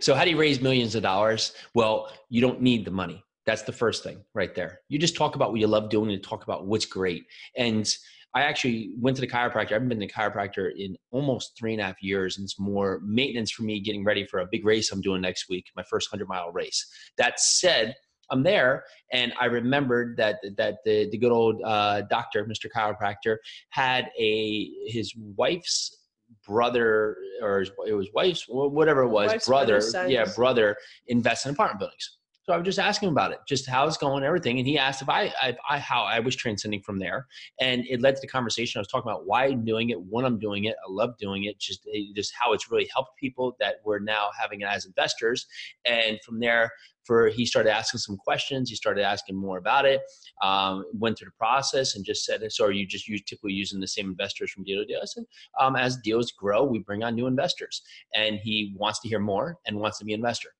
So, how do you raise millions of dollars? Well, you don't need the money. That's the first thing right there. You just talk about what you love doing and talk about what's great. And I actually went to the chiropractor. I haven't been to the chiropractor in almost three and a half years, and it's more maintenance for me getting ready for a big race I'm doing next week, my first hundred mile race. That said, I'm there, and I remembered that that the the good old uh, doctor, Mr. Chiropractor, had a his wife's brother or it was wife's whatever it was wife's brother yeah brother invest in apartment buildings so I was just asking him about it, just how it's going, everything. And he asked if I, if I, how I was transcending from there. And it led to the conversation. I was talking about why I'm doing it, when I'm doing it. I love doing it, just, just how it's really helped people that we're now having it as investors. And from there, for he started asking some questions. He started asking more about it. Um, went through the process and just said, "So are you just use, typically using the same investors from deal to deal?" I said, um, "As deals grow, we bring on new investors." And he wants to hear more and wants to be an investor.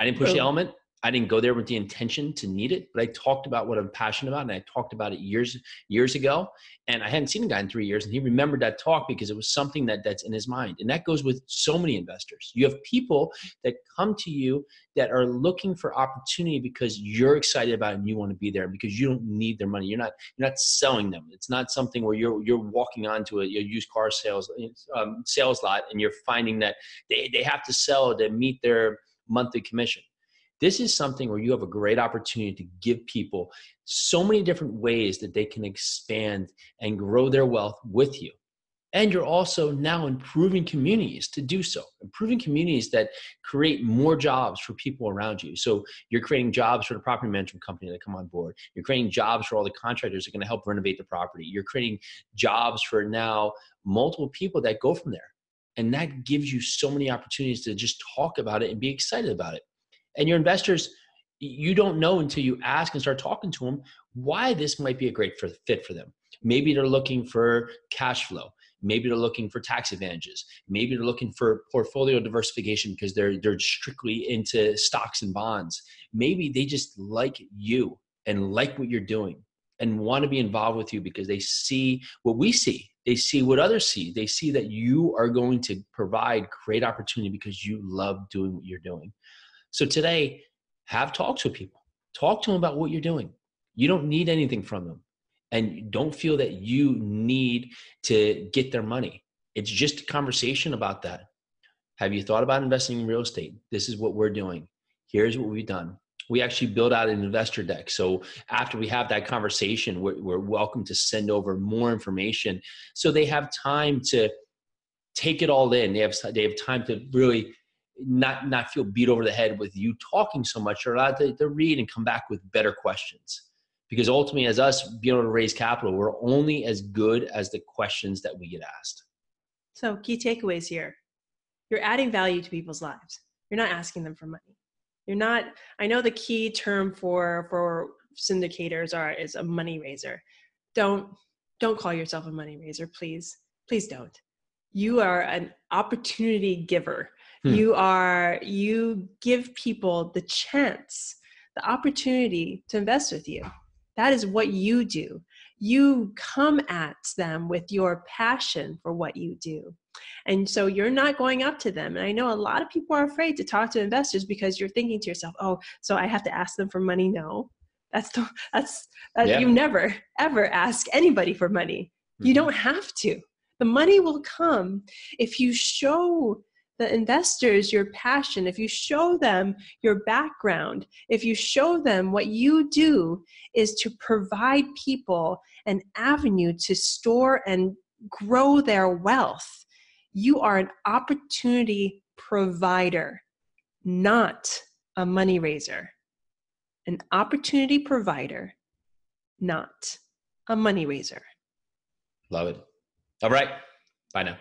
I didn't push the element. I didn't go there with the intention to need it, but I talked about what I'm passionate about, and I talked about it years years ago. And I hadn't seen the guy in three years, and he remembered that talk because it was something that that's in his mind. And that goes with so many investors. You have people that come to you that are looking for opportunity because you're excited about it and you want to be there because you don't need their money. You're not you're not selling them. It's not something where you're you're walking onto a, a used car sales um, sales lot and you're finding that they they have to sell to meet their monthly commission this is something where you have a great opportunity to give people so many different ways that they can expand and grow their wealth with you. And you're also now improving communities to do so, improving communities that create more jobs for people around you. So you're creating jobs for the property management company that come on board. You're creating jobs for all the contractors that are going to help renovate the property. You're creating jobs for now multiple people that go from there. And that gives you so many opportunities to just talk about it and be excited about it. And your investors, you don't know until you ask and start talking to them why this might be a great fit for them. Maybe they're looking for cash flow. Maybe they're looking for tax advantages. Maybe they're looking for portfolio diversification because they're they're strictly into stocks and bonds. Maybe they just like you and like what you're doing and want to be involved with you because they see what we see. They see what others see. They see that you are going to provide great opportunity because you love doing what you're doing. So today, have talks with people. Talk to them about what you're doing. You don't need anything from them. And don't feel that you need to get their money. It's just a conversation about that. Have you thought about investing in real estate? This is what we're doing. Here's what we've done. We actually build out an investor deck. So after we have that conversation, we're, we're welcome to send over more information so they have time to take it all in. They have, they have time to really not not feel beat over the head with you talking so much or allowed to, to read and come back with better questions. Because ultimately as us being able to raise capital we're only as good as the questions that we get asked. So key takeaways here. You're adding value to people's lives. You're not asking them for money. You're not i know the key term for for syndicators are is a money raiser. Don't don't call yourself a money raiser please. Please don't. You are an opportunity giver Hmm. You are, you give people the chance, the opportunity to invest with you. That is what you do. You come at them with your passion for what you do. And so you're not going up to them. And I know a lot of people are afraid to talk to investors because you're thinking to yourself, oh, so I have to ask them for money? No. That's the, that's, that yeah. you never ever ask anybody for money. Mm-hmm. You don't have to. The money will come if you show the investors your passion, if you show them your background, if you show them what you do is to provide people an avenue to store and grow their wealth, you are an opportunity provider, not a money raiser. an opportunity provider, not a money raiser. Love it. All right. Bye now.